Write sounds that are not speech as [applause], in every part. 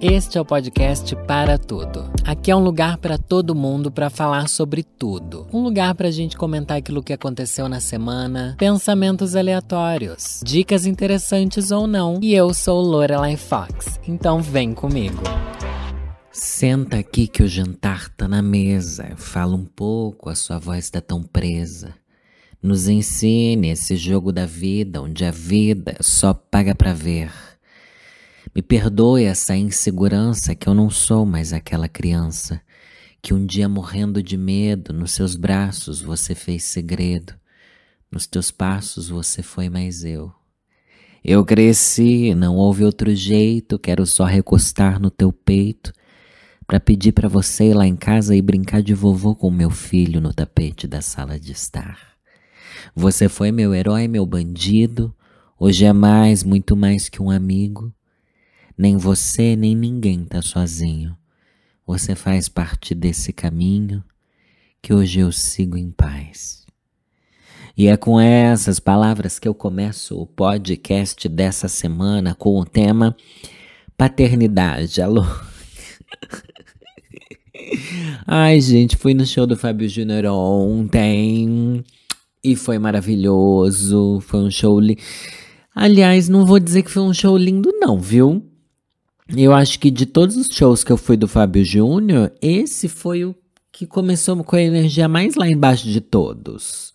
Este é o podcast Para Tudo. Aqui é um lugar para todo mundo para falar sobre tudo. Um lugar para a gente comentar aquilo que aconteceu na semana, pensamentos aleatórios, dicas interessantes ou não. E eu sou Lorelai Fox, então vem comigo. Senta aqui que o jantar tá na mesa. Fala um pouco, a sua voz tá tão presa. Nos ensine esse jogo da vida, onde a vida só paga pra ver. Me perdoe essa insegurança que eu não sou mais aquela criança que um dia morrendo de medo, nos seus braços você fez segredo, nos teus passos você foi mais eu. Eu cresci, não houve outro jeito, quero só recostar no teu peito para pedir para você ir lá em casa e brincar de vovô com meu filho no tapete da sala de estar. Você foi meu herói, meu bandido, hoje é mais, muito mais que um amigo. Nem você, nem ninguém tá sozinho. Você faz parte desse caminho que hoje eu sigo em paz. E é com essas palavras que eu começo o podcast dessa semana com o tema paternidade. Alô? [laughs] Ai, gente, fui no show do Fábio Júnior ontem e foi maravilhoso. Foi um show. Li... Aliás, não vou dizer que foi um show lindo, não, viu? Eu acho que de todos os shows que eu fui do Fábio Júnior, esse foi o que começou com a energia mais lá embaixo de todos.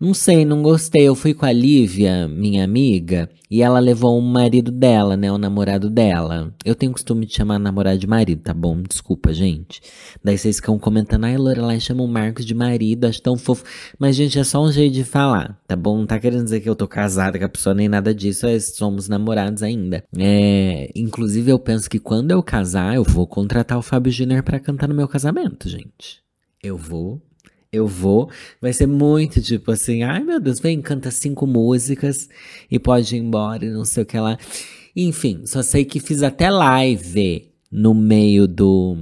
Não sei, não gostei. Eu fui com a Lívia, minha amiga, e ela levou o marido dela, né? O namorado dela. Eu tenho costume de chamar namorado de marido, tá bom? Desculpa, gente. Daí vocês ficam comentando, ai, Lorelai chama o Marcos de marido, acho tão fofo. Mas, gente, é só um jeito de falar, tá bom? Não tá querendo dizer que eu tô casada com a pessoa nem nada disso, é, somos namorados ainda. É, inclusive, eu penso que quando eu casar, eu vou contratar o Fábio Júnior para cantar no meu casamento, gente. Eu vou eu vou. Vai ser muito tipo assim, ai meu Deus, vem, canta cinco músicas e pode ir embora e não sei o que lá. Enfim, só sei que fiz até live no meio do,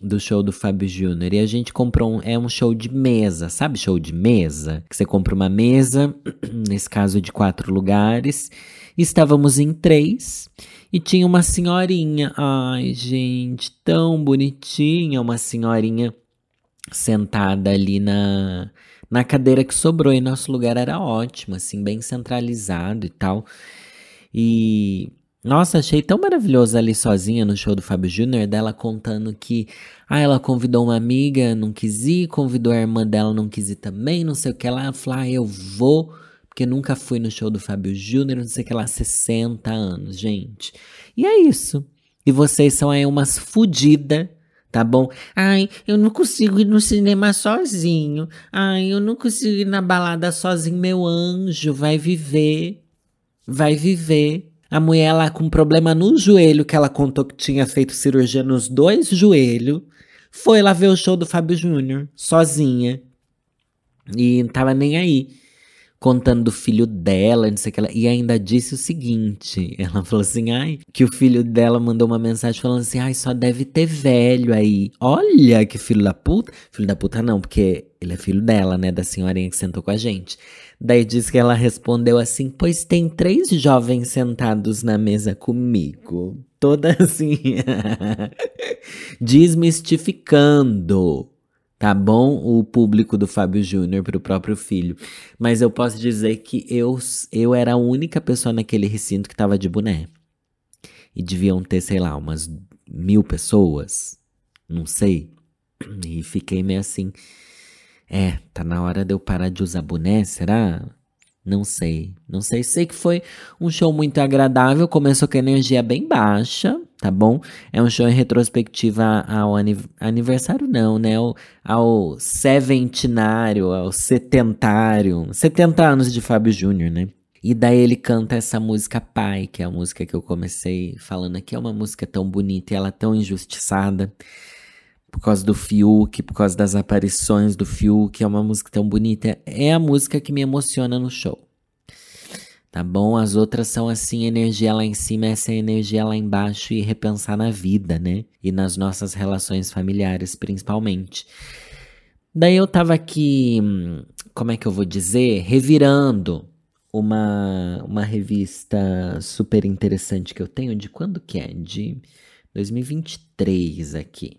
do show do Fábio Júnior. E a gente comprou um, é um show de mesa, sabe show de mesa? Que você compra uma mesa, [clears throat] nesse caso de quatro lugares. Estávamos em três e tinha uma senhorinha. Ai, gente, tão bonitinha, uma senhorinha sentada ali na, na cadeira que sobrou e nosso lugar era ótimo, assim, bem centralizado e tal. E nossa, achei tão maravilhoso ali sozinha no show do Fábio Júnior, dela contando que ah, ela convidou uma amiga, não quis ir, convidou a irmã dela, não quis ir também, não sei o que lá. Ela falou, ah, eu vou, porque nunca fui no show do Fábio Júnior, não sei o que lá, 60 anos, gente. E é isso. E vocês são aí umas fodidas tá bom? Ai, eu não consigo ir no cinema sozinho. Ai, eu não consigo ir na balada sozinho. Meu anjo, vai viver. Vai viver. A mulher lá com problema no joelho, que ela contou que tinha feito cirurgia nos dois joelhos, foi lá ver o show do Fábio Júnior, sozinha. E não tava nem aí contando do filho dela, não sei o que ela. E ainda disse o seguinte: [laughs] ela falou assim, ai, que o filho dela mandou uma mensagem falando assim, ai, só deve ter velho aí. Olha que filho da puta. Filho da puta não, porque ele é filho dela, né? Da senhorinha que sentou com a gente. Daí disse que ela respondeu assim: Pois tem três jovens sentados na mesa comigo. Toda [laughs] assim. [laughs] Desmistificando tá bom? O público do Fábio Júnior para o próprio filho. Mas eu posso dizer que eu, eu era a única pessoa naquele recinto que tava de boné. E deviam ter, sei lá, umas mil pessoas. Não sei. E fiquei meio assim. É, tá na hora de eu parar de usar boné, será? Não sei, não sei. Sei que foi um show muito agradável. Começou com energia bem baixa, tá bom? É um show em retrospectiva ao aniversário, não, né? Ao, ao ao setentário. 70 anos de Fábio Júnior, né? E daí ele canta essa música Pai, que é a música que eu comecei falando aqui. É uma música tão bonita e ela tão injustiçada por causa do Fiuk, por causa das aparições do Fiuk, é uma música tão bonita. É a música que me emociona no show. Tá bom? As outras são assim, energia lá em cima, essa é energia lá embaixo e repensar na vida, né? E nas nossas relações familiares, principalmente. Daí eu tava aqui, como é que eu vou dizer? Revirando uma, uma revista super interessante que eu tenho. De quando que é? De 2023 aqui.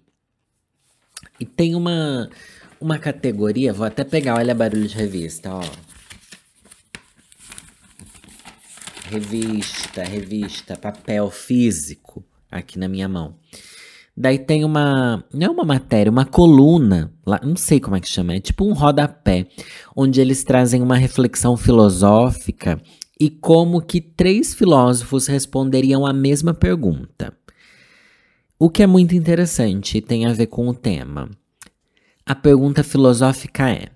E tem uma, uma categoria, vou até pegar, olha barulho de revista, ó. Revista, revista, papel físico aqui na minha mão. Daí tem uma, não é uma matéria, uma coluna, lá, não sei como é que chama, é tipo um rodapé, onde eles trazem uma reflexão filosófica e como que três filósofos responderiam a mesma pergunta. O que é muito interessante e tem a ver com o tema. A pergunta filosófica é: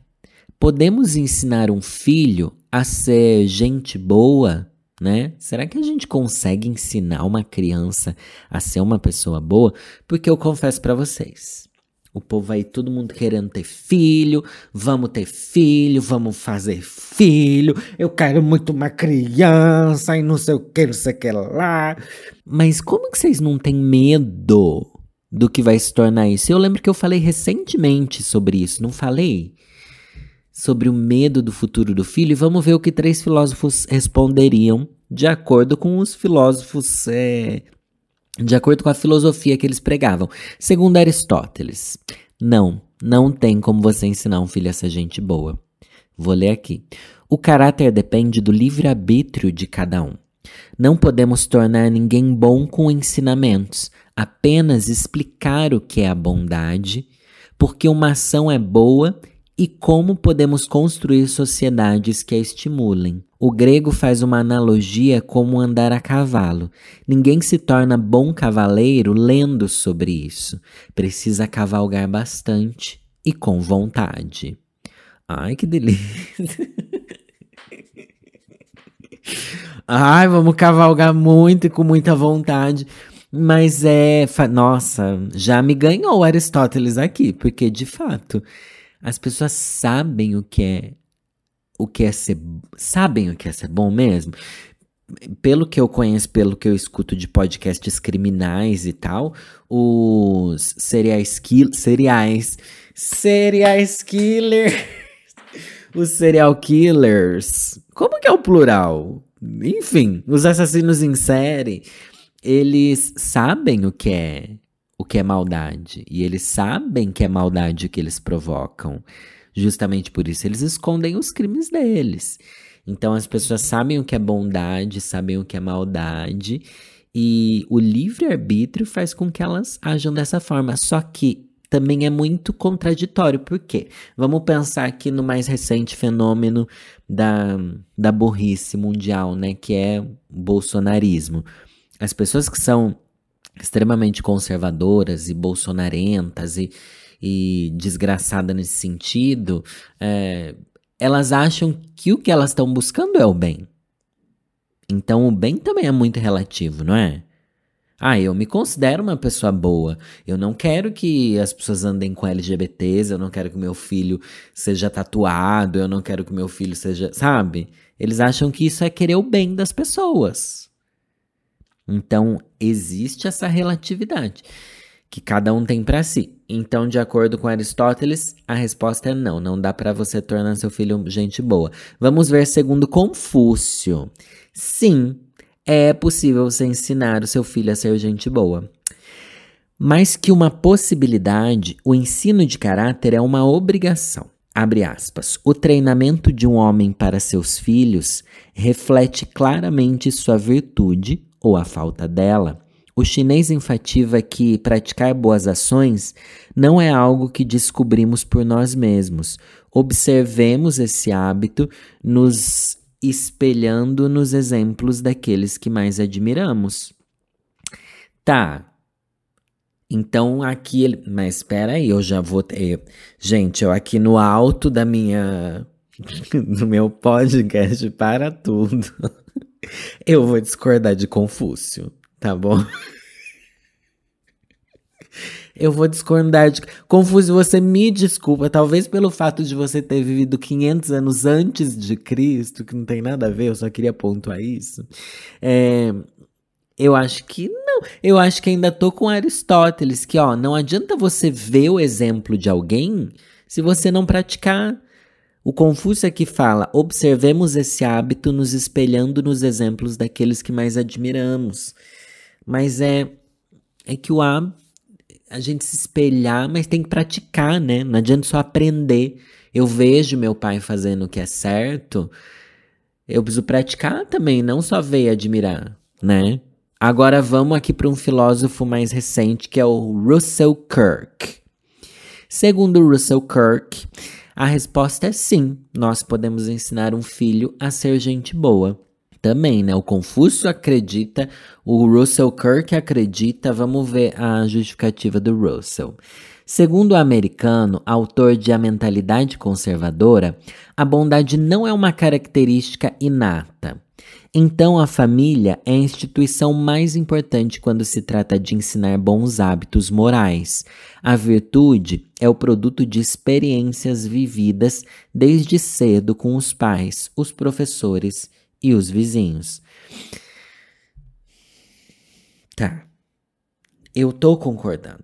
podemos ensinar um filho a ser gente boa? Né? Será que a gente consegue ensinar uma criança a ser uma pessoa boa? Porque eu confesso para vocês, o povo aí, todo mundo querendo ter filho, vamos ter filho, vamos fazer filho, eu quero muito uma criança e não sei o que, não sei o que lá. Mas como que vocês não têm medo do que vai se tornar isso? Eu lembro que eu falei recentemente sobre isso, não falei? Sobre o medo do futuro do filho, e vamos ver o que três filósofos responderiam, de acordo com os filósofos é, de acordo com a filosofia que eles pregavam. Segundo Aristóteles, não, não tem como você ensinar um filho a ser gente boa. Vou ler aqui. O caráter depende do livre-arbítrio de cada um. Não podemos tornar ninguém bom com ensinamentos, apenas explicar o que é a bondade, porque uma ação é boa e como podemos construir sociedades que a estimulem. O grego faz uma analogia como andar a cavalo. Ninguém se torna bom cavaleiro lendo sobre isso. Precisa cavalgar bastante e com vontade. Ai, que delícia! [laughs] Ai, vamos cavalgar muito e com muita vontade. Mas é. Nossa, já me ganhou Aristóteles aqui, porque de fato as pessoas sabem o que é o que é ser sabem o que é ser bom mesmo. Pelo que eu conheço, pelo que eu escuto de podcasts criminais e tal, os cereais cereais cereais killers, [laughs] os serial killers. Como que é o plural? Enfim, os assassinos em série, eles sabem o que é o que é maldade. E eles sabem que é maldade que eles provocam. Justamente por isso eles escondem os crimes deles. Então as pessoas sabem o que é bondade, sabem o que é maldade. E o livre-arbítrio faz com que elas ajam dessa forma. Só que também é muito contraditório. Por quê? Vamos pensar aqui no mais recente fenômeno da, da burrice mundial, né? Que é o bolsonarismo. As pessoas que são extremamente conservadoras e bolsonarentas e, e desgraçada nesse sentido, é, elas acham que o que elas estão buscando é o bem. Então o bem também é muito relativo, não é? Ah, eu me considero uma pessoa boa. Eu não quero que as pessoas andem com LGBTs, eu não quero que meu filho seja tatuado, eu não quero que meu filho seja. Sabe? Eles acham que isso é querer o bem das pessoas. Então, existe essa relatividade que cada um tem para si. Então, de acordo com Aristóteles, a resposta é não, não dá para você tornar seu filho gente boa. Vamos ver segundo Confúcio. Sim, é possível você ensinar o seu filho a ser gente boa. Mais que uma possibilidade, o ensino de caráter é uma obrigação. Abre aspas. O treinamento de um homem para seus filhos reflete claramente sua virtude ou a falta dela, o chinês enfativa que praticar boas ações não é algo que descobrimos por nós mesmos. Observemos esse hábito nos espelhando nos exemplos daqueles que mais admiramos. Tá. Então aqui ele. Mas espera aí, eu já vou. Gente, eu aqui no alto da minha. [laughs] no meu podcast para tudo. [laughs] Eu vou discordar de Confúcio, tá bom? Eu vou discordar de. Confúcio, você me desculpa, talvez pelo fato de você ter vivido 500 anos antes de Cristo, que não tem nada a ver, eu só queria pontuar isso. É, eu acho que não. Eu acho que ainda tô com Aristóteles, que ó, não adianta você ver o exemplo de alguém se você não praticar. O Confúcio aqui fala: observemos esse hábito nos espelhando nos exemplos daqueles que mais admiramos. Mas é. é que o A a gente se espelhar, mas tem que praticar, né? Não adianta só aprender. Eu vejo meu pai fazendo o que é certo, eu preciso praticar também, não só ver e admirar, né? Agora vamos aqui para um filósofo mais recente, que é o Russell Kirk. Segundo Russell Kirk, a resposta é sim, nós podemos ensinar um filho a ser gente boa. Também, né? O Confúcio acredita, o Russell Kirk acredita, vamos ver a justificativa do Russell. Segundo o americano, autor de A Mentalidade Conservadora, a bondade não é uma característica inata. Então, a família é a instituição mais importante quando se trata de ensinar bons hábitos morais. A virtude é o produto de experiências vividas desde cedo com os pais, os professores e os vizinhos. Tá. Eu tô concordando.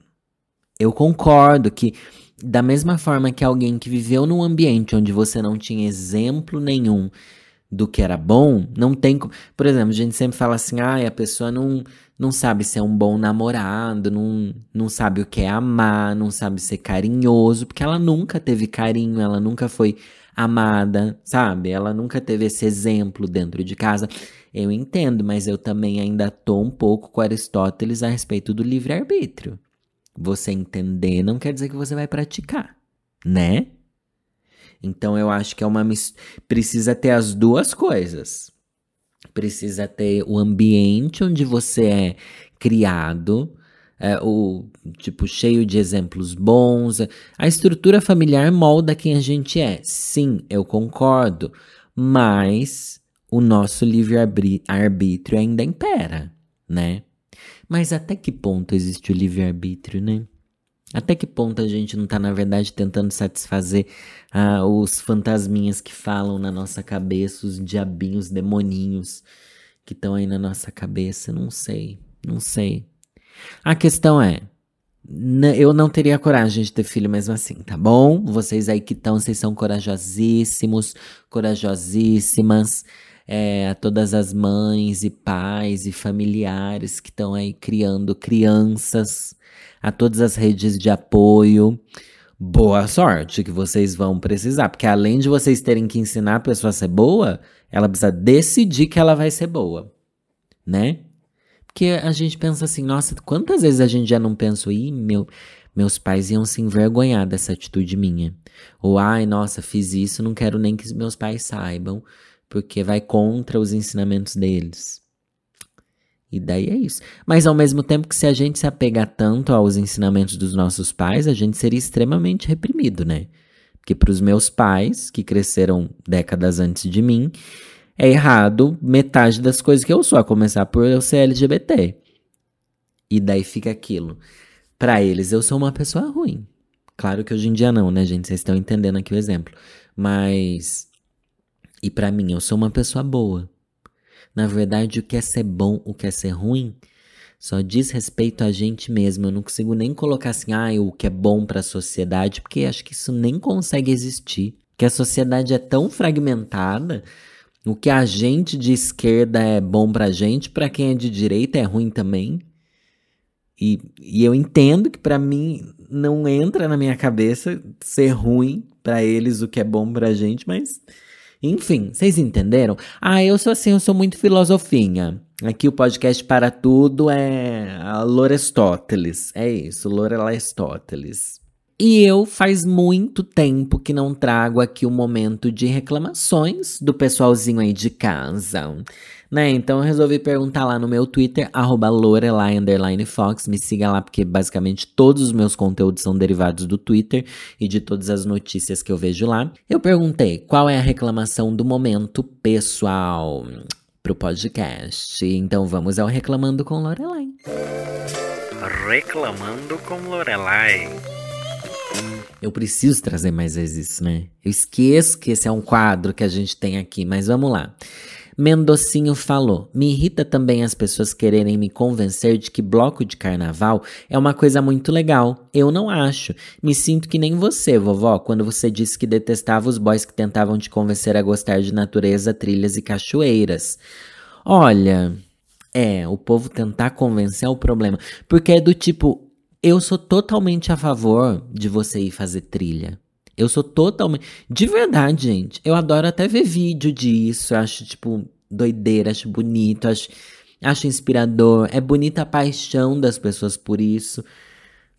Eu concordo que, da mesma forma que alguém que viveu num ambiente onde você não tinha exemplo nenhum do que era bom, não tem. Por exemplo, a gente sempre fala assim: ah, a pessoa não, não sabe ser um bom namorado, não, não sabe o que é amar, não sabe ser carinhoso, porque ela nunca teve carinho, ela nunca foi amada, sabe? Ela nunca teve esse exemplo dentro de casa. Eu entendo, mas eu também ainda tô um pouco com Aristóteles a respeito do livre-arbítrio. Você entender não quer dizer que você vai praticar, né? Então eu acho que é uma precisa ter as duas coisas. Precisa ter o ambiente onde você é criado, é, tipo cheio de exemplos bons. A estrutura familiar molda quem a gente é. Sim, eu concordo, mas o nosso livre-arbítrio ainda impera, né? Mas até que ponto existe o livre-arbítrio, né? Até que ponto a gente não tá, na verdade, tentando satisfazer ah, os fantasminhas que falam na nossa cabeça, os diabinhos, demoninhos que estão aí na nossa cabeça? Não sei, não sei. A questão é, eu não teria coragem de ter filho mesmo assim, tá bom? Vocês aí que estão, vocês são corajosíssimos, corajosíssimas. É, a todas as mães e pais e familiares que estão aí criando crianças, a todas as redes de apoio. Boa sorte que vocês vão precisar, porque além de vocês terem que ensinar a pessoa a ser boa, ela precisa decidir que ela vai ser boa, né? Porque a gente pensa assim, nossa, quantas vezes a gente já não pensou, ih, meu, meus pais iam se envergonhar dessa atitude minha. Ou, ai, nossa, fiz isso, não quero nem que meus pais saibam, porque vai contra os ensinamentos deles. E daí é isso. Mas ao mesmo tempo que se a gente se apegar tanto aos ensinamentos dos nossos pais, a gente seria extremamente reprimido, né? Porque para os meus pais, que cresceram décadas antes de mim, é errado metade das coisas que eu sou, a começar por eu ser LGBT. E daí fica aquilo. Para eles, eu sou uma pessoa ruim. Claro que hoje em dia não, né, gente? Vocês estão entendendo aqui o exemplo. Mas. E para mim, eu sou uma pessoa boa. Na verdade, o que é ser bom, o que é ser ruim, só diz respeito a gente mesmo. Eu não consigo nem colocar assim, ah, o que é bom para a sociedade, porque acho que isso nem consegue existir. Que a sociedade é tão fragmentada o que a gente de esquerda é bom pra gente, pra quem é de direita é ruim também. E, e eu entendo que para mim não entra na minha cabeça ser ruim para eles o que é bom pra gente, mas enfim, vocês entenderam? Ah, eu sou assim, eu sou muito filosofinha. Aqui o podcast para tudo é a Lorestóteles. É isso, Lorestóteles. E eu faz muito tempo que não trago aqui o momento de reclamações do pessoalzinho aí de casa. Né? Então eu resolvi perguntar lá no meu Twitter, arroba Fox. Me siga lá, porque basicamente todos os meus conteúdos são derivados do Twitter e de todas as notícias que eu vejo lá. Eu perguntei qual é a reclamação do momento pessoal pro podcast. Então vamos ao Reclamando com Lorelai. Reclamando com Lorelai. Eu preciso trazer mais vezes isso, né? Eu esqueço que esse é um quadro que a gente tem aqui, mas vamos lá. Mendocinho falou: Me irrita também as pessoas quererem me convencer de que bloco de carnaval é uma coisa muito legal. Eu não acho. Me sinto que nem você, vovó, quando você disse que detestava os boys que tentavam te convencer a gostar de natureza, trilhas e cachoeiras. Olha, É, o povo tentar convencer é o problema. Porque é do tipo, eu sou totalmente a favor de você ir fazer trilha. Eu sou totalmente. De verdade, gente. Eu adoro até ver vídeo disso. Acho, tipo, doideira, acho bonito, acho, acho inspirador. É bonita a paixão das pessoas por isso.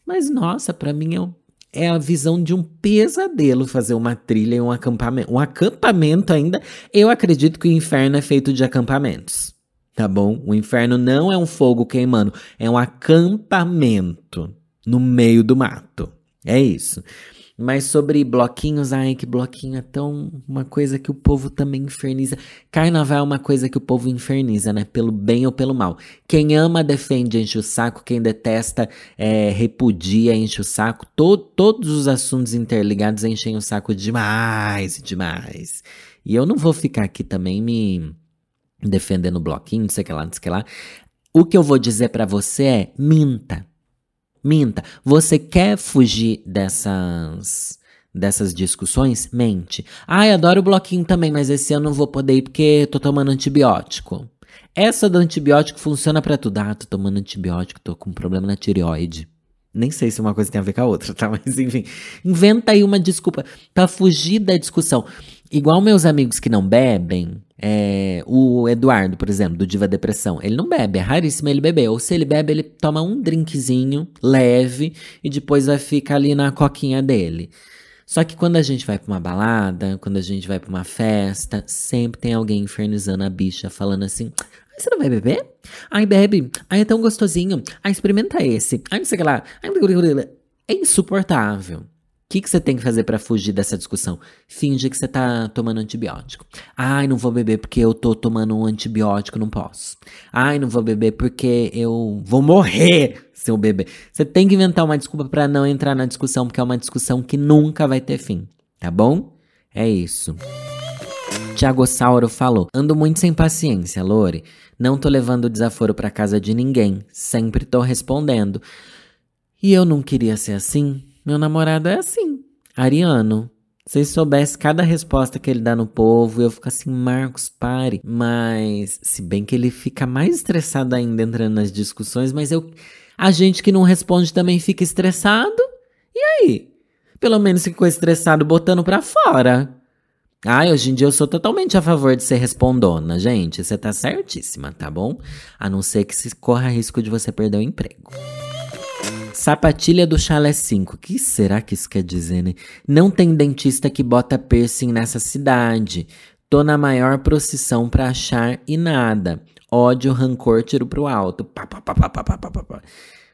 Mas, nossa, para mim é, um, é a visão de um pesadelo fazer uma trilha e um acampamento. Um acampamento ainda. Eu acredito que o inferno é feito de acampamentos. Tá bom? O inferno não é um fogo queimando, é um acampamento no meio do mato. É isso. Mas sobre bloquinhos, ai, que bloquinho é tão uma coisa que o povo também inferniza. Carnaval é uma coisa que o povo inferniza, né? Pelo bem ou pelo mal. Quem ama, defende, enche o saco. Quem detesta, é, repudia, enche o saco. To todos os assuntos interligados enchem o saco demais, demais. E eu não vou ficar aqui também me defendendo bloquinho, não sei o que lá, não sei o que lá. O que eu vou dizer para você é: minta. Minta. Você quer fugir dessas dessas discussões? Mente. Ai, adoro o bloquinho também, mas esse ano não vou poder ir porque tô tomando antibiótico. Essa do antibiótico funciona para tudo. Ah, tô tomando antibiótico, tô com um problema na tireoide. Nem sei se uma coisa tem a ver com a outra, tá? [laughs] Mas enfim, inventa aí uma desculpa para fugir da discussão. Igual meus amigos que não bebem, é, o Eduardo, por exemplo, do Diva Depressão, ele não bebe, é raríssimo ele beber. Ou se ele bebe, ele toma um drinkzinho leve e depois vai ficar ali na coquinha dele. Só que quando a gente vai pra uma balada, quando a gente vai pra uma festa, sempre tem alguém infernizando a bicha, falando assim: você não vai beber? Ai, bebe. Ai, é tão gostosinho. Ai, experimenta esse. Ai, não sei o que lá. Ai, é insuportável que, que você tem que fazer para fugir dessa discussão? Finge que você tá tomando antibiótico. Ai, não vou beber porque eu tô tomando um antibiótico, não posso. Ai, não vou beber porque eu vou morrer se eu beber. Você tem que inventar uma desculpa para não entrar na discussão, porque é uma discussão que nunca vai ter fim, tá bom? É isso. Tiago Sauro falou: Ando muito sem paciência, Lore. Não tô levando desaforo para casa de ninguém. Sempre tô respondendo. E eu não queria ser assim. Meu namorado é assim, ariano. Se soubesse cada resposta que ele dá no povo, eu fico assim, Marcos, pare. Mas, se bem que ele fica mais estressado ainda entrando nas discussões, mas eu. A gente que não responde também fica estressado. E aí? Pelo menos ficou estressado botando pra fora. Ai, hoje em dia eu sou totalmente a favor de ser respondona, gente. Você tá certíssima, tá bom? A não ser que se corra risco de você perder o emprego. Sapatilha do chalé 5. O que será que isso quer dizer, né? Não tem dentista que bota piercing nessa cidade. Tô na maior procissão pra achar e nada. Ódio, rancor, tiro pro alto. Pá, pá, pá, pá, pá, pá, pá, pá.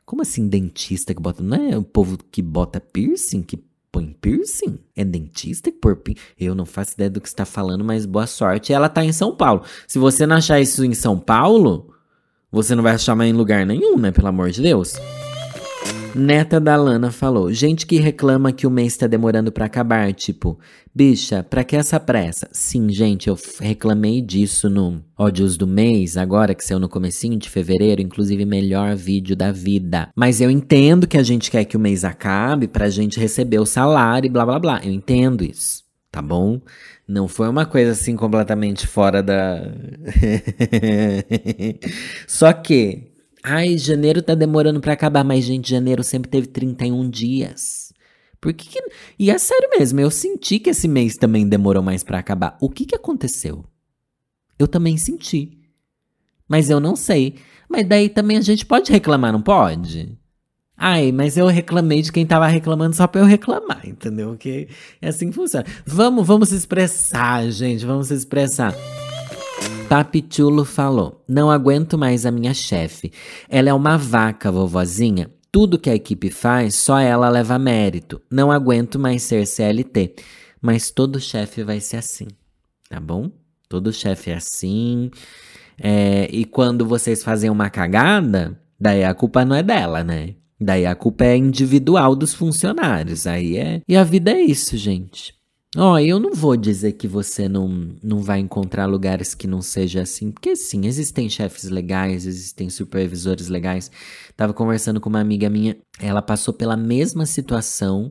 Como assim dentista que bota? Não é o povo que bota piercing que põe piercing? É dentista que põe piercing? Eu não faço ideia do que está falando, mas boa sorte. Ela tá em São Paulo. Se você não achar isso em São Paulo, você não vai achar mais em lugar nenhum, né? Pelo amor de Deus. Neta da Lana falou: gente que reclama que o mês tá demorando para acabar, tipo, bicha, pra que essa pressa? Sim, gente, eu reclamei disso no Ódios do Mês, agora que saiu no comecinho de fevereiro, inclusive melhor vídeo da vida. Mas eu entendo que a gente quer que o mês acabe pra gente receber o salário e blá blá blá. Eu entendo isso, tá bom? Não foi uma coisa assim completamente fora da. [laughs] Só que Ai, janeiro tá demorando para acabar, mas gente, janeiro sempre teve 31 dias. Por que, que... E é sério mesmo, eu senti que esse mês também demorou mais para acabar. O que que aconteceu? Eu também senti. Mas eu não sei. Mas daí também a gente pode reclamar, não pode? Ai, mas eu reclamei de quem tava reclamando só pra eu reclamar, entendeu? Que é assim que funciona. Vamos, vamos se expressar, gente, vamos se expressar. Papichulo falou: Não aguento mais a minha chefe. Ela é uma vaca, vovozinha. Tudo que a equipe faz, só ela leva mérito. Não aguento mais ser CLT. Mas todo chefe vai ser assim, tá bom? Todo chefe é assim. É, e quando vocês fazem uma cagada, daí a culpa não é dela, né? Daí a culpa é individual dos funcionários. Aí é. E a vida é isso, gente. Ó, oh, eu não vou dizer que você não, não vai encontrar lugares que não seja assim, porque sim, existem chefes legais, existem supervisores legais. Tava conversando com uma amiga minha, ela passou pela mesma situação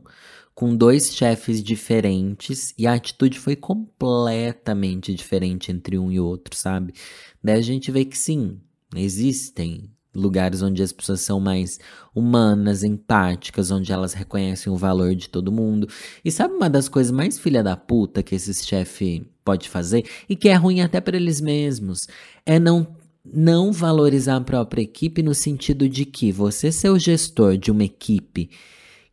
com dois chefes diferentes e a atitude foi completamente diferente entre um e outro, sabe? Daí a gente vê que sim, Existem lugares onde as pessoas são mais humanas, empáticas, onde elas reconhecem o valor de todo mundo. E sabe uma das coisas mais filha da puta que esse chefe pode fazer e que é ruim até para eles mesmos, é não não valorizar a própria equipe no sentido de que você ser o gestor de uma equipe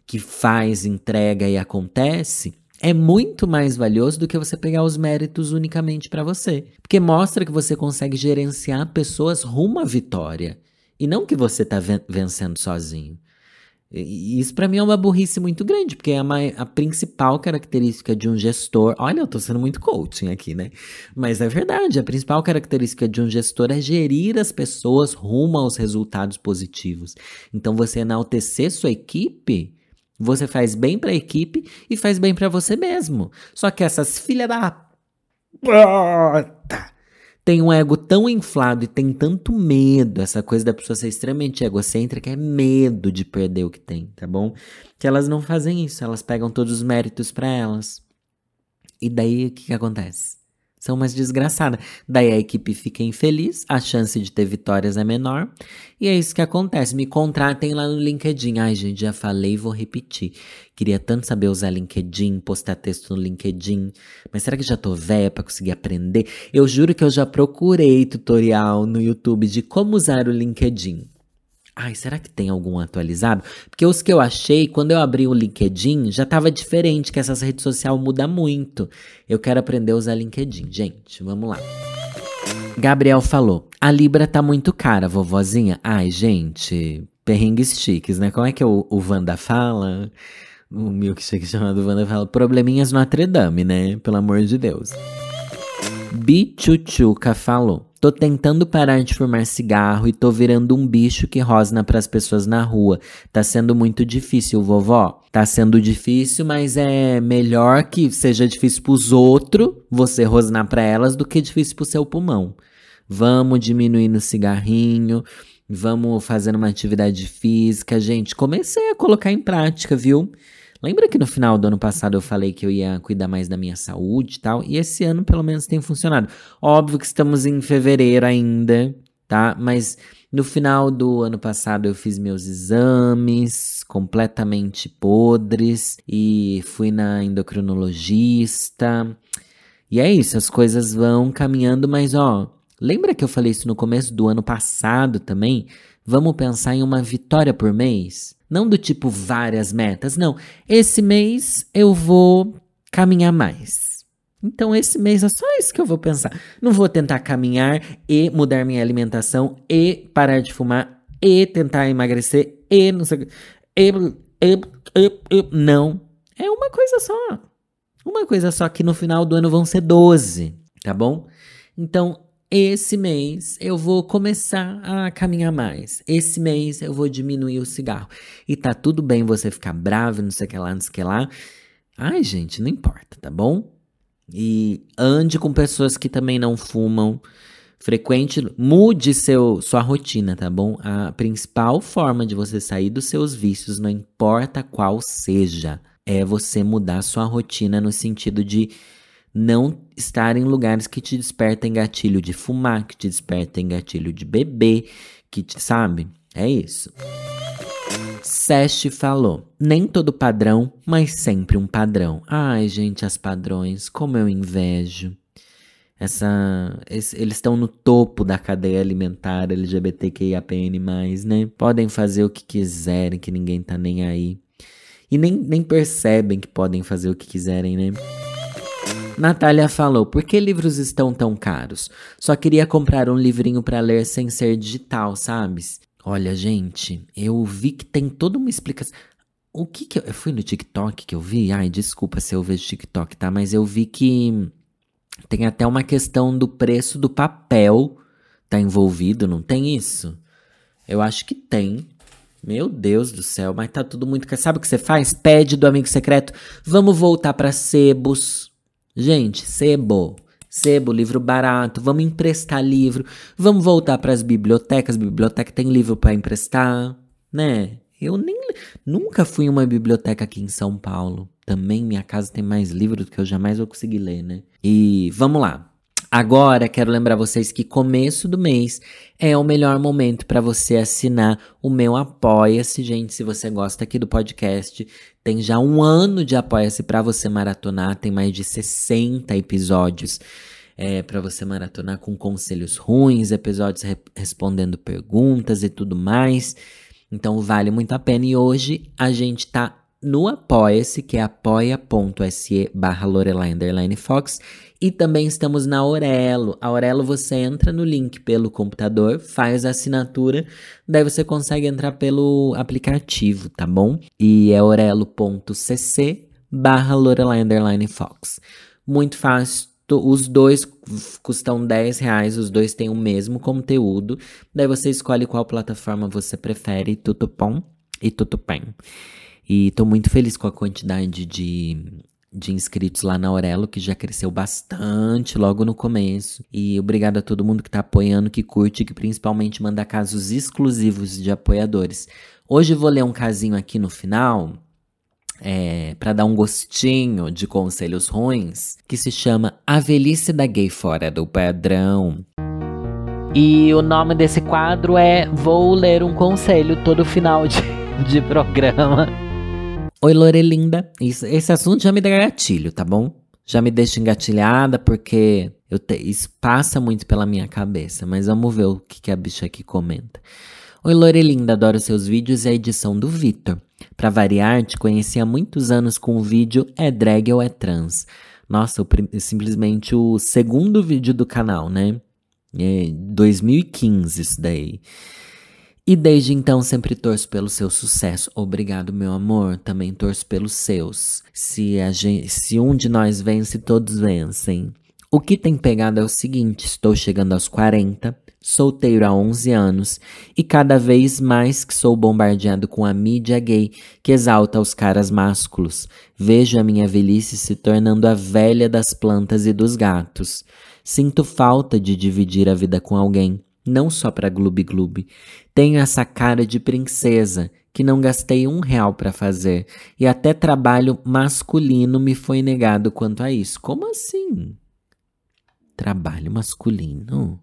que faz, entrega e acontece, é muito mais valioso do que você pegar os méritos unicamente para você. Porque mostra que você consegue gerenciar pessoas rumo à vitória. E não que você tá vencendo sozinho. E isso para mim é uma burrice muito grande, porque é a, a, principal característica de um gestor. Olha, eu tô sendo muito coaching aqui, né? Mas é verdade, a principal característica de um gestor é gerir as pessoas rumo aos resultados positivos. Então, você enaltecer sua equipe, você faz bem para a equipe e faz bem para você mesmo. Só que essas filha da. Puta tem um ego tão inflado e tem tanto medo, essa coisa da pessoa ser extremamente egocêntrica, é medo de perder o que tem, tá bom? Que elas não fazem isso, elas pegam todos os méritos para elas. E daí o que, que acontece? São umas desgraçadas. Daí a equipe fica infeliz, a chance de ter vitórias é menor. E é isso que acontece. Me contratem lá no LinkedIn. Ai, gente, já falei vou repetir. Queria tanto saber usar LinkedIn, postar texto no LinkedIn. Mas será que já tô velha pra conseguir aprender? Eu juro que eu já procurei tutorial no YouTube de como usar o LinkedIn. Ai, será que tem algum atualizado? Porque os que eu achei, quando eu abri o LinkedIn, já estava diferente, que essas redes sociais mudam muito. Eu quero aprender a usar LinkedIn. Gente, vamos lá. Gabriel falou: a Libra tá muito cara, vovozinha. Ai, gente, perrengues chiques, né? Como é que o, o Wanda fala? O milkshake chamado Wanda fala: probleminhas Notre Dame, né? Pelo amor de Deus. Bichuchuca falou: Tô tentando parar de fumar cigarro e tô virando um bicho que rosna para as pessoas na rua. Tá sendo muito difícil, vovó. Tá sendo difícil, mas é melhor que seja difícil pros outros você rosnar para elas do que difícil pro seu pulmão. Vamos diminuindo o cigarrinho, vamos fazendo uma atividade física. Gente, comecei a colocar em prática, viu? Lembra que no final do ano passado eu falei que eu ia cuidar mais da minha saúde e tal? E esse ano pelo menos tem funcionado. Óbvio que estamos em fevereiro ainda, tá? Mas no final do ano passado eu fiz meus exames completamente podres e fui na endocrinologista. E é isso, as coisas vão caminhando, mas ó, lembra que eu falei isso no começo do ano passado também? Vamos pensar em uma vitória por mês? Não do tipo várias metas, não. Esse mês eu vou caminhar mais. Então, esse mês é só isso que eu vou pensar. Não vou tentar caminhar e mudar minha alimentação e parar de fumar e tentar emagrecer e não sei. E, e, e, e, não. É uma coisa só. Uma coisa só que no final do ano vão ser 12, tá bom? Então, esse mês eu vou começar a caminhar mais. Esse mês eu vou diminuir o cigarro. E tá tudo bem você ficar bravo, não sei o que lá, não sei o que lá. Ai, gente, não importa, tá bom? E ande com pessoas que também não fumam. Frequente, mude seu, sua rotina, tá bom? A principal forma de você sair dos seus vícios, não importa qual seja, é você mudar sua rotina no sentido de não estar em lugares que te despertem gatilho de fumar, que te despertem gatilho de beber, que te, sabe? É isso. Seste falou: Nem todo padrão, mas sempre um padrão. Ai, gente, as padrões, como eu invejo. Essa, esse, eles estão no topo da cadeia alimentar LGBTQIAPN+, né? Podem fazer o que quiserem, que ninguém tá nem aí. E nem, nem percebem que podem fazer o que quiserem, né? Natália falou: Por que livros estão tão caros? Só queria comprar um livrinho para ler sem ser digital, sabes? Olha, gente, eu vi que tem toda uma explicação. O que que eu, eu fui no TikTok que eu vi? Ai, desculpa se eu vejo TikTok, tá? Mas eu vi que tem até uma questão do preço do papel tá envolvido, não tem isso? Eu acho que tem. Meu Deus do céu, mas tá tudo muito. Sabe o que você faz? Pede do amigo secreto. Vamos voltar para sebos. Gente, sebo. Sebo, livro barato, vamos emprestar livro, vamos voltar para as bibliotecas, biblioteca tem livro para emprestar, né? Eu nem nunca fui em uma biblioteca aqui em São Paulo. Também minha casa tem mais livros do que eu jamais vou conseguir ler, né? E vamos lá. Agora, quero lembrar vocês que começo do mês é o melhor momento para você assinar o meu Apoia-se, gente. Se você gosta aqui do podcast, tem já um ano de Apoia-se para você maratonar, tem mais de 60 episódios é, para você maratonar com conselhos ruins, episódios re respondendo perguntas e tudo mais. Então vale muito a pena. E hoje a gente tá no Apoia-se, que é apoia.se barra Lorelai Fox. E também estamos na Aurelo. A Aurelo você entra no link pelo computador, faz a assinatura, daí você consegue entrar pelo aplicativo, tá bom? E é aurelo.cc barra Lorelai Fox. Muito fácil. Os dois custam 10 reais, os dois têm o mesmo conteúdo. Daí você escolhe qual plataforma você prefere, tutupom e tutupem. E tô muito feliz com a quantidade de, de inscritos lá na Aurelo, que já cresceu bastante logo no começo. E obrigado a todo mundo que tá apoiando, que curte, que principalmente manda casos exclusivos de apoiadores. Hoje vou ler um casinho aqui no final, é, para dar um gostinho de conselhos ruins, que se chama A Velhice da Gay Fora do Padrão. E o nome desse quadro é Vou Ler um Conselho todo final de, [laughs] de programa. Oi, Lorelinda. Isso, esse assunto já me dá gatilho, tá bom? Já me deixa engatilhada porque eu te, isso passa muito pela minha cabeça. Mas vamos ver o que, que a bicha aqui comenta. Oi, Lorelinda. Adoro seus vídeos e a edição do Vitor. Pra variar, te conheci há muitos anos com o vídeo É Drag ou É Trans. Nossa, o, simplesmente o segundo vídeo do canal, né? É 2015 isso daí. E desde então sempre torço pelo seu sucesso. Obrigado, meu amor. Também torço pelos seus. Se, a gente, se um de nós vence, todos vencem. O que tem pegado é o seguinte: estou chegando aos 40, solteiro há 11 anos e cada vez mais que sou bombardeado com a mídia gay que exalta os caras másculos. Vejo a minha velhice se tornando a velha das plantas e dos gatos. Sinto falta de dividir a vida com alguém não só para Gloob Gloob. Tenho essa cara de princesa que não gastei um real para fazer e até trabalho masculino me foi negado quanto a isso. Como assim? Trabalho masculino?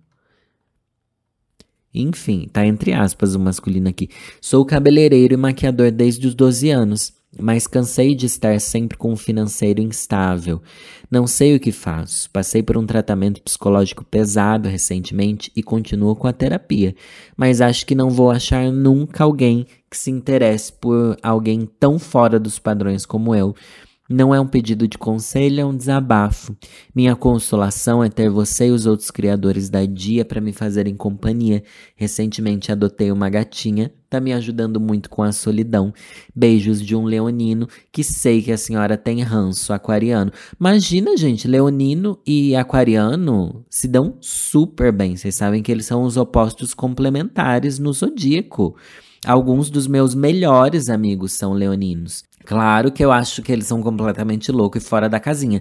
Enfim, tá entre aspas o masculino aqui. Sou cabeleireiro e maquiador desde os 12 anos mas cansei de estar sempre com um financeiro instável. Não sei o que faço. Passei por um tratamento psicológico pesado recentemente e continuo com a terapia, mas acho que não vou achar nunca alguém que se interesse por alguém tão fora dos padrões como eu. Não é um pedido de conselho, é um desabafo. Minha consolação é ter você e os outros criadores da Dia para me fazerem companhia. Recentemente adotei uma gatinha, tá me ajudando muito com a solidão. Beijos de um leonino que sei que a senhora tem ranço aquariano. Imagina, gente, leonino e aquariano se dão super bem. Vocês sabem que eles são os opostos complementares no zodíaco. Alguns dos meus melhores amigos são leoninos. Claro que eu acho que eles são completamente loucos e fora da casinha.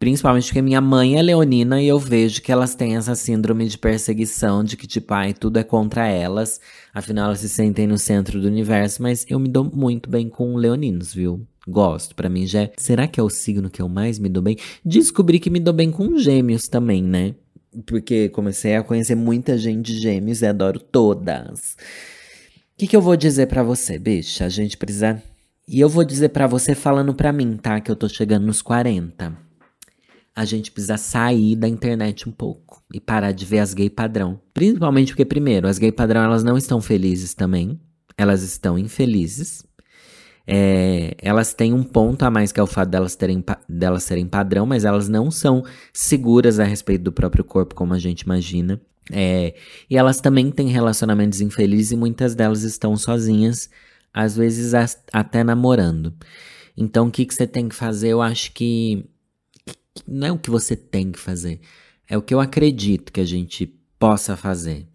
Principalmente porque minha mãe é leonina e eu vejo que elas têm essa síndrome de perseguição, de que, tipo, ai, tudo é contra elas. Afinal, elas se sentem no centro do universo, mas eu me dou muito bem com leoninos, viu? Gosto, para mim já é. Será que é o signo que eu mais me dou bem? Descobri que me dou bem com gêmeos também, né? Porque comecei a conhecer muita gente de gêmeos e adoro todas. O que, que eu vou dizer para você, bicha? A gente precisa e eu vou dizer para você falando para mim, tá? Que eu tô chegando nos 40. A gente precisa sair da internet um pouco e parar de ver as gay padrão. Principalmente porque, primeiro, as gay padrão elas não estão felizes também. Elas estão infelizes. É, elas têm um ponto a mais que é o fato delas, terem, delas serem padrão, mas elas não são seguras a respeito do próprio corpo, como a gente imagina. É, e elas também têm relacionamentos infelizes e muitas delas estão sozinhas às vezes até namorando. Então, o que, que você tem que fazer? Eu acho que, que não é o que você tem que fazer, é o que eu acredito que a gente possa fazer.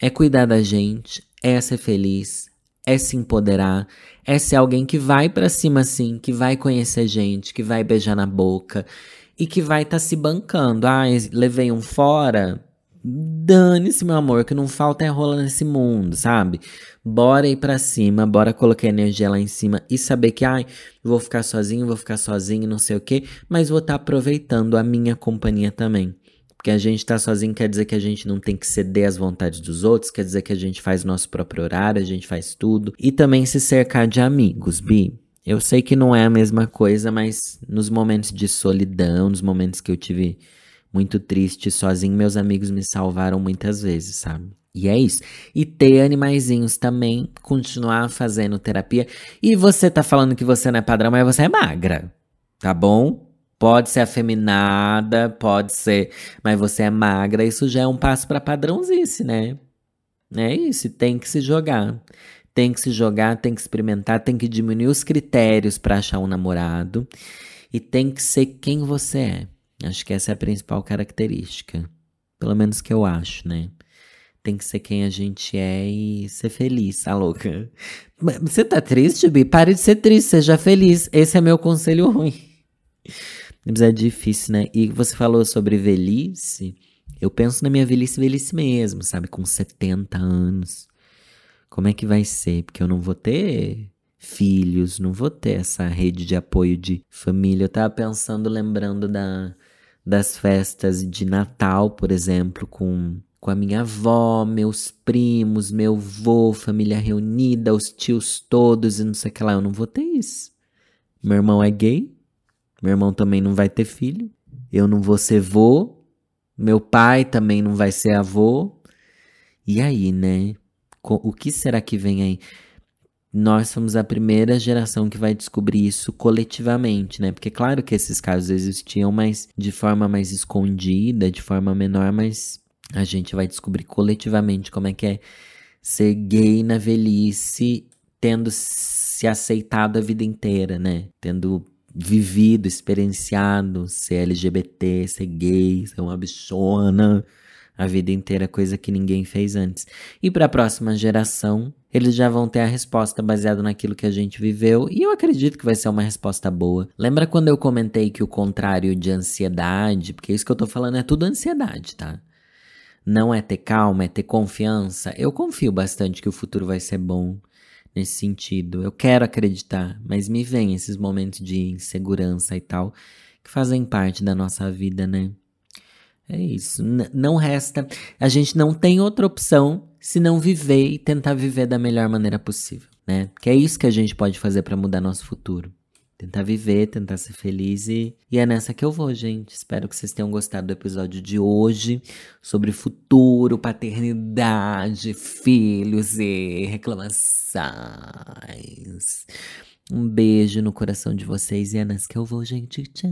É cuidar da gente, é ser feliz, é se empoderar, é ser alguém que vai para cima assim, que vai conhecer gente, que vai beijar na boca e que vai estar tá se bancando. Ah, levei um fora, Dane-se, meu amor, que não falta é rola nesse mundo, sabe? Bora ir pra cima, bora colocar energia lá em cima e saber que, ai, vou ficar sozinho, vou ficar sozinho, não sei o quê, mas vou estar tá aproveitando a minha companhia também. Porque a gente tá sozinho quer dizer que a gente não tem que ceder às vontades dos outros, quer dizer que a gente faz nosso próprio horário, a gente faz tudo. E também se cercar de amigos, Bi. Eu sei que não é a mesma coisa, mas nos momentos de solidão, nos momentos que eu tive muito triste sozinho, meus amigos me salvaram muitas vezes, sabe? E é isso. E ter animaizinhos também, continuar fazendo terapia. E você tá falando que você não é padrão, mas você é magra, tá bom? Pode ser afeminada, pode ser, mas você é magra, isso já é um passo para padrãozice, né? É isso, tem que se jogar. Tem que se jogar, tem que experimentar, tem que diminuir os critérios para achar um namorado e tem que ser quem você é. Acho que essa é a principal característica. Pelo menos que eu acho, né? Tem que ser quem a gente é e ser feliz, tá louca? Você tá triste, Bi? Pare de ser triste, seja feliz. Esse é meu conselho ruim. Mas é difícil, né? E você falou sobre velhice. Eu penso na minha velhice, velhice mesmo, sabe? Com 70 anos. Como é que vai ser? Porque eu não vou ter filhos, não vou ter essa rede de apoio de família. Eu tava pensando, lembrando da, das festas de Natal, por exemplo, com, com a minha avó, meus primos, meu avô, família reunida, os tios todos e não sei o que lá. Eu não vou ter isso. Meu irmão é gay, meu irmão também não vai ter filho. Eu não vou ser vô. Meu pai também não vai ser avô. E aí, né? O que será que vem aí? Nós somos a primeira geração que vai descobrir isso coletivamente, né? Porque claro que esses casos existiam, mas de forma mais escondida, de forma menor, mas a gente vai descobrir coletivamente como é que é ser gay na velhice, tendo se aceitado a vida inteira, né? Tendo vivido, experienciado ser LGBT, ser gay, ser uma bichona a vida inteira, coisa que ninguém fez antes. E para a próxima geração, eles já vão ter a resposta baseada naquilo que a gente viveu, e eu acredito que vai ser uma resposta boa. Lembra quando eu comentei que o contrário de ansiedade, porque isso que eu tô falando é tudo ansiedade, tá? Não é ter calma, é ter confiança. Eu confio bastante que o futuro vai ser bom nesse sentido. Eu quero acreditar, mas me vem esses momentos de insegurança e tal, que fazem parte da nossa vida, né? É isso. N não resta. A gente não tem outra opção se não viver e tentar viver da melhor maneira possível, né? Que é isso que a gente pode fazer para mudar nosso futuro. Tentar viver, tentar ser feliz e, e é nessa que eu vou, gente. Espero que vocês tenham gostado do episódio de hoje sobre futuro, paternidade, filhos e reclamações. Um beijo no coração de vocês e é nessa que eu vou, gente. Tchau.